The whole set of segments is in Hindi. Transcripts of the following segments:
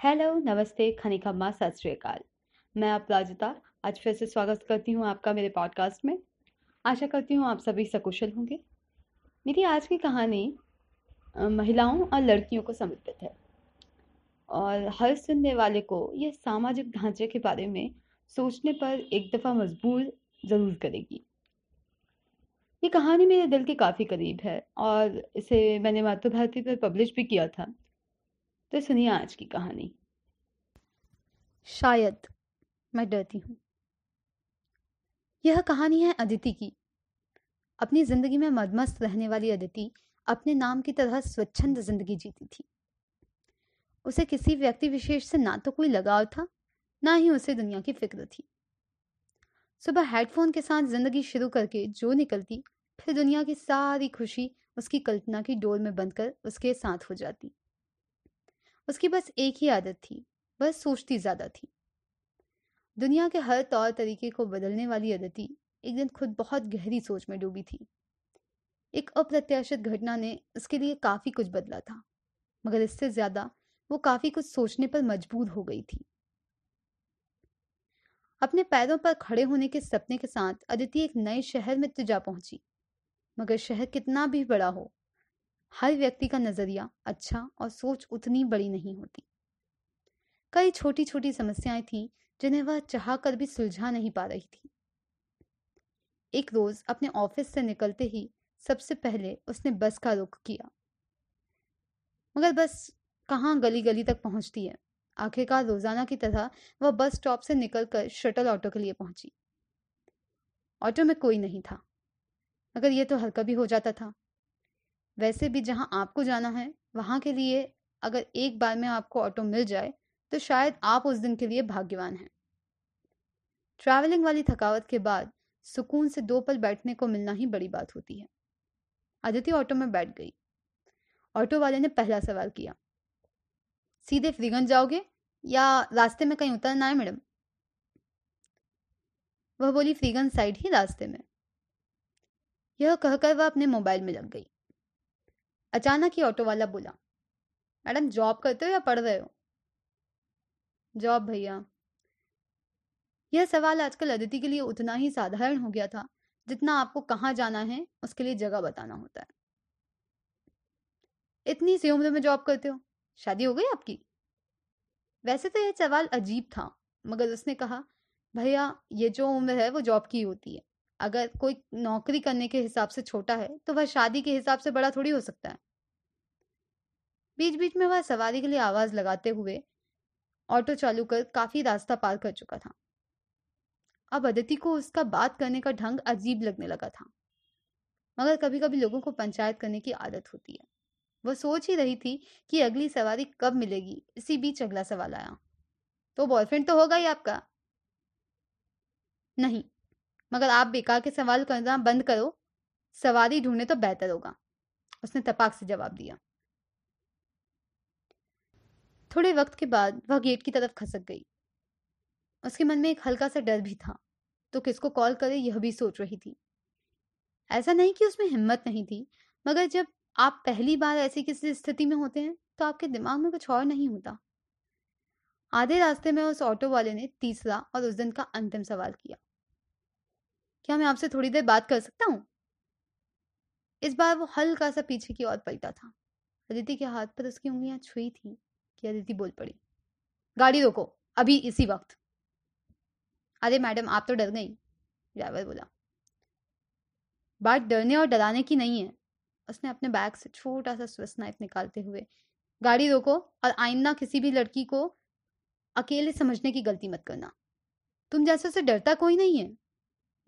हेलो नमस्ते खनिकम्मा सत श्रीकाल मैं आप राजिता, आज फिर से स्वागत करती हूँ आपका मेरे पॉडकास्ट में। आशा करती हूँ आप सभी सकुशल होंगे। मेरी आज की कहानी महिलाओं और लड़कियों को समर्पित है। और हर सुनने वाले को यह सामाजिक ढांचे के बारे में सोचने पर एक दफ़ा मजबूर ज़रूर करेगी। ये कहानी मेरे दिल के काफ़ी करीब है और इसे मैंने मातृभारती पर पब्लिश भी किया था। तो सुनिए आज की कहानी। शायद मैं डरती हूँ। यह कहानी है अदिति की। अपनी ज़िंदगी में मदमस्त रहने वाली अदिति अपने नाम की तरह स्वच्छंद ज़िंदगी जीती थी। उसे किसी व्यक्ति विशेष से ना तो कोई लगाव था, ना ही उसे दुनिया की फ़िक्र थी। सुबह हेडफोन के साथ ज़िंदगी शुरू करके जो निकलती फिर दुनिया की सारी खुशी उसकी कल्पना की डोर में बंद कर उसके साथ हो जाती। उसकी बस एक ही आदत थी, बस सोचती ज़्यादा थी। दुनिया के हर तौर तरीके को बदलने वाली अदिति एक दिन खुद बहुत गहरी सोच में डूबी थी। एक अप्रत्याशित घटना ने उसके लिए काफ़ी कुछ बदला था, मगर इससे ज़्यादा वो काफ़ी कुछ सोचने पर मजबूर हो गई थी। अपने पैरों पर खड़े होने के सपने के साथ अदिति एक नए शहर में तो जा पहुँची। मगर शहर कितना भी बड़ा हो, हर व्यक्ति का नज़रिया अच्छा और सोच उतनी बड़ी नहीं होती। कई छोटी छोटी समस्याएँ थी, जिन्हें वह चाह कर भी सुलझा नहीं पा रही थी। एक रोज अपने ऑफ़िस से निकलते ही सबसे पहले उसने बस का रुख किया। मगर बस कहाँ गली गली तक पहुँचती है? आखिरकार रोज़ाना की तरह वह बस स्टॉप से निकलकर शटल ऑटो के लिए पहुँची। ऑटो में कोई नहीं था। मगर यह तो हल्का भी हो जाता था। वैसे भी जहाँ आपको जाना है, वहाँ के लिए अगर एक बार में आपको ऑटो मिल जाए तो शायद आप उस दिन के लिए भाग्यवान हैं। ट्रैवलिंग वाली थकावट के बाद सुकून से दो पल बैठने को मिलना ही बड़ी बात होती है। अदिति ऑटो में बैठ गई। ऑटो वाले ने पहला सवाल किया, सीधे फ्रीगंज जाओगे या रास्ते में कहीं उतरना है मैडम? वह बोली, फ्रीगंज साइड ही रास्ते में। यह कहकर वह अपने मोबाइल में लग गई। अचानक ही ऑटो वाला बोला, मैडम, जॉब करते हो या पढ़ रहे हो? जॉब भैया। यह सवाल आजकल अदिति के लिए उतना ही साधारण हो गया था, जितना आपको कहाँ जाना है, उसके लिए जगह बताना होता है। इतनी सी उम्र में जॉब करते हो? शादी हो गई आपकी? वैसे तो यह सवाल अजीब था, मगर उसने कहा, भैया, ये जो उम्र है, वो जॉब की होती है। अगर कोई नौकरी करने के हिसाब से छोटा है तो वह शादी के हिसाब से बड़ा थोड़ी हो सकता है। बीच बीच में वह सवारी के लिए आवाज़ लगाते हुए ऑटो चालू कर काफ़ी रास्ता पार कर चुका था। अब अदिति को उसका बात करने का ढंग अजीब लगने लगा था। मगर कभी कभी लोगों को पंचायत करने की आदत होती है। वह सोच ही रही थी कि अगली सवारी कब मिलेगी, इसी बीच अगला सवाल आया। तो बॉयफ्रेंड तो होगा ही आपका? नहीं। मगर आप बेकार के सवाल करना बंद करो। सवारी ढूंढे तो बेहतर होगा। उसने तपाक से जवाब दिया। थोड़े वक्त के बाद वह गेट की तरफ़ खसक गई। उसके मन में एक हल्का सा डर भी था। तो किसको कॉल करे यह भी सोच रही थी। ऐसा नहीं कि उसमें हिम्मत नहीं थी, मगर जब आप पहली बार ऐसी किसी स्थिति में होते हैं तो आपके दिमाग में कुछ और नहीं होता। आधे रास्ते में उस ऑटो वाले ने तीसरा और उस दिन का अंतिम सवाल किया। क्या मैं आपसे थोड़ी देर बात कर सकता हूँ? इस बार वो हल्का सा पीछे की ओर पलटा था। अदिति के हाथ पर उसकी उंगलियाँ छुई थी कि अदिति बोल पड़ी, गाड़ी रोको, अभी इसी वक्त। अरे मैडम, आप तो डर गई, ड्राइवर बोला। बात डरने और डराने की नहीं है, उसने अपने बैग से छोटा सा स्विस नाइफ निकालते हुए, गाड़ी रोको और आइंदा किसी भी लड़की को अकेले समझने की गलती मत करना। तुम जैसे से डरता कोई नहीं है।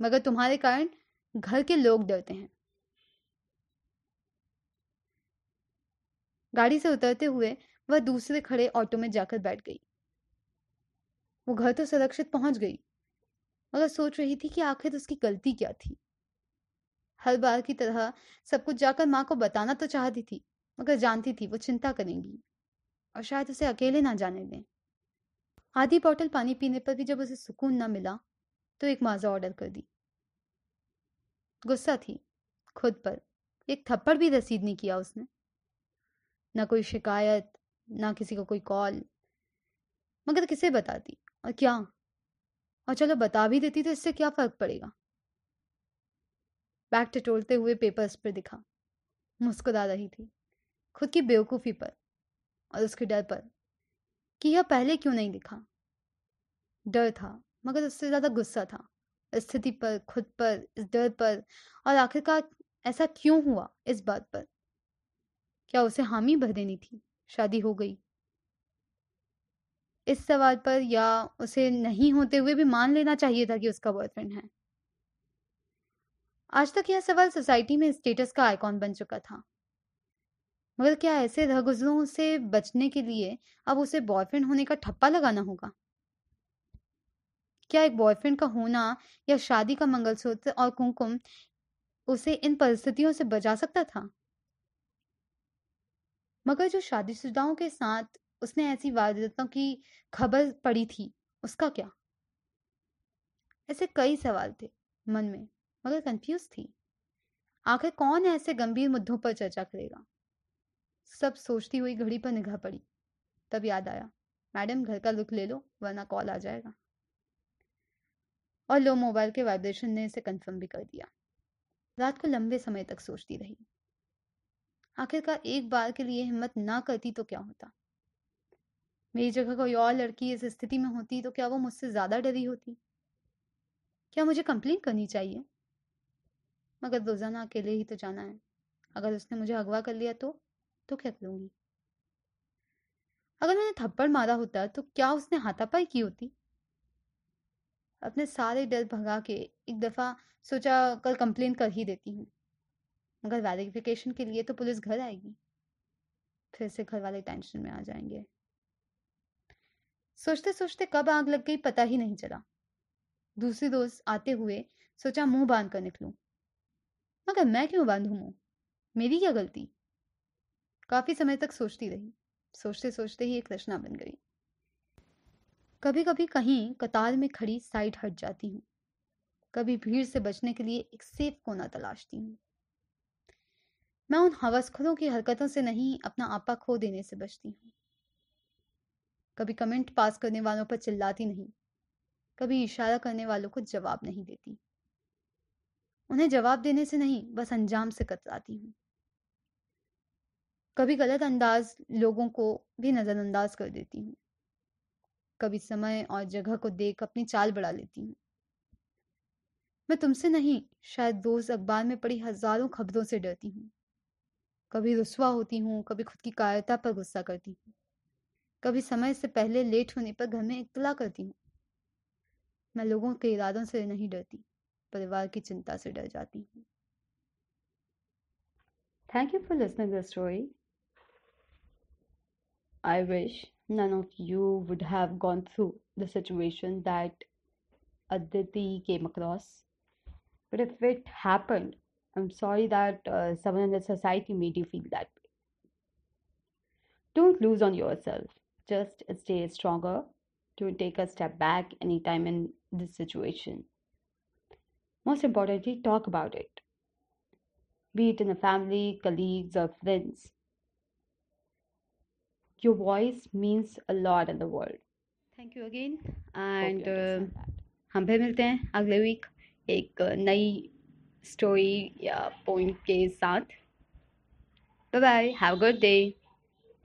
मगर तुम्हारे कारण घर के लोग डरते हैं। गाड़ी से उतरते हुए वह दूसरे खड़े ऑटो में जाकर बैठ गई। वो घर तो सुरक्षित पहुँच गई, मगर सोच रही थी कि आखिर उसकी गलती क्या थी। हर बार की तरह सब कुछ जाकर माँ को बताना तो चाहती थी, मगर जानती थी वो चिंता करेंगी, और शायद उसे अकेले ना जाने दें। आधी बॉटल पानी पीने पर भी जब उसे सुकून ना मिला तो एक माजा ऑर्डर कर दी। गुस्सा थी, खुद पर। एक थप्पड़ भी रसीद नहीं किया उसने। ना कोई शिकायत, ना किसी को कोई कॉल। मगर किसे बताती और क्या? और चलो बता भी देती तो इससे क्या फ़र्क पड़ेगा? बैग टटोलते हुए पेपर्स पर दिखा। मुस्कुरा रही थी, खुद की बेवकूफ़ी पर और उसके डर पर कि यह पहले क्यों नहीं दिखा? डर था। मगर उससे ज़्यादा गुस्सा था, स्थिति पर, खुद पर, इस डर पर और आखिरकार ऐसा क्यों हुआ इस बात पर? क्या उसे हामी भर देनी थी? शादी हो गई। इस सवाल पर या उसे नहीं होते हुए भी मान लेना चाहिए था कि उसका बॉयफ्रेंड है। आज तक यह सवाल सोसाइटी में स्टेटस का आइकॉन बन चुका था। मगर क्या ऐसे रगुजरों से बचने के लिए अब उसे बॉयफ्रेंड होने का ठप्पा लगाना होगा? क्या एक बॉयफ्रेंड का होना या शादी का मंगलसूत्र और कुमकुम उसे इन परिस्थितियों से बचा सकता था? मगर जो शादीशुदाओं के साथ उसने ऐसी वारदातों की खबर पड़ी थी, उसका क्या? ऐसे कई सवाल थे मन में, मगर कंफ्यूज थी। आखिर कौन ऐसे गंभीर मुद्दों पर चर्चा करेगा? सब सोचती हुई घड़ी पर निगाह पड़ी। तब याद आया, मैडम, घर का लुक ले लो, वरना कॉल आ जाएगा। और लो मोबाइल के वाइब्रेशन ने इसे कंफर्म भी कर दिया। रात को लंबे समय तक सोचती रही। आखिरकार एक बार के लिए हिम्मत ना करती तो क्या होता? मेरी जगह कोई और लड़की इस स्थिति में होती तो क्या वो मुझसे ज़्यादा डरी होती? क्या मुझे कंप्लेन करनी चाहिए? मगर रोज़ाना अकेले ही तो जाना है। अगर उसने मुझे अगवा कर लिया तो तो क्या करूँगी? अगर मैंने थप्पड़ मारा होता तो क्या उसने हाथापाई की होती? अपने सारे डर भगा के एक दफ़ा सोचा, कल कंप्लेन कर ही देती हूँ। मगर वेरिफिकेशन के लिए तो पुलिस घर आएगी। फिर से घर वाले टेंशन में आ जाएँगे। सोचते सोचते कब आग लग गई पता ही नहीं चला। दूसरी रोज आते हुए सोचा, मुँह बाँध कर निकलूं। मगर मैं क्यों बांधू मुँह मेरी क्या गलती? काफ़ी समय तक सोचती रही। सोचते सोचते ही एक रचना बन गई। कभी कभी कहीं कतार में खड़ी साइड हट जाती हूँ। कभी भीड़ से बचने के लिए एक सेफ़ कोना तलाशती हूँ। मैं उन हवसखोरों की हरकतों से नहीं, अपना आपा खो देने से बचती हूँ। कभी कमेंट पास करने वालों पर चिल्लाती नहीं। कभी इशारा करने वालों को जवाब नहीं देती। उन्हें जवाब देने से नहीं, बस अंजाम से कतराती हूँ। कभी गलत अंदाज लोगों को भी नज़रअंदाज कर देती हूँ। कभी समय और जगह को देख अपनी चाल बढ़ा लेती हूँ। मैं तुमसे नहीं, शायद रोज अखबार में पड़ी हज़ारों खबरों से डरती हूँ। कभी रुसवा होती हूँ, कभी खुद की कायरता पर गुस्सा करती हूँ। कभी समय से पहले लेट होने पर घर में इतला करती हूँ। मैं लोगों के इरादों से नहीं डरती, परिवार की चिंता से डर जाती हूँ। Thank you for to the story. I wish none of you would have gone through the situation that Aditi came across. But if it happened, I'm sorry that uh, someone in the society made you feel that way. Don't lose on yourself. Just stay stronger. Don't take a step back anytime in this situation. Most importantly, talk about it. Be it in a family, colleagues, or friends. Your voice means a lot in the world. Thank you again and. हम फिर मिलते हैं अगले वीक एक नई स्टोरी या पॉइंट के साथ bye bye have a good day.